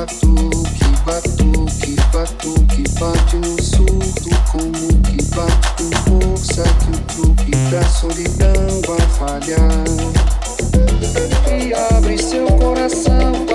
batuque, batuque, batuque bate no surdo como que bate com força que o truque da solidão vai falhar. E abre seu coração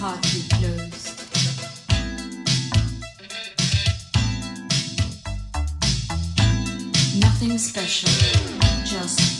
partly closed. Nothing special, just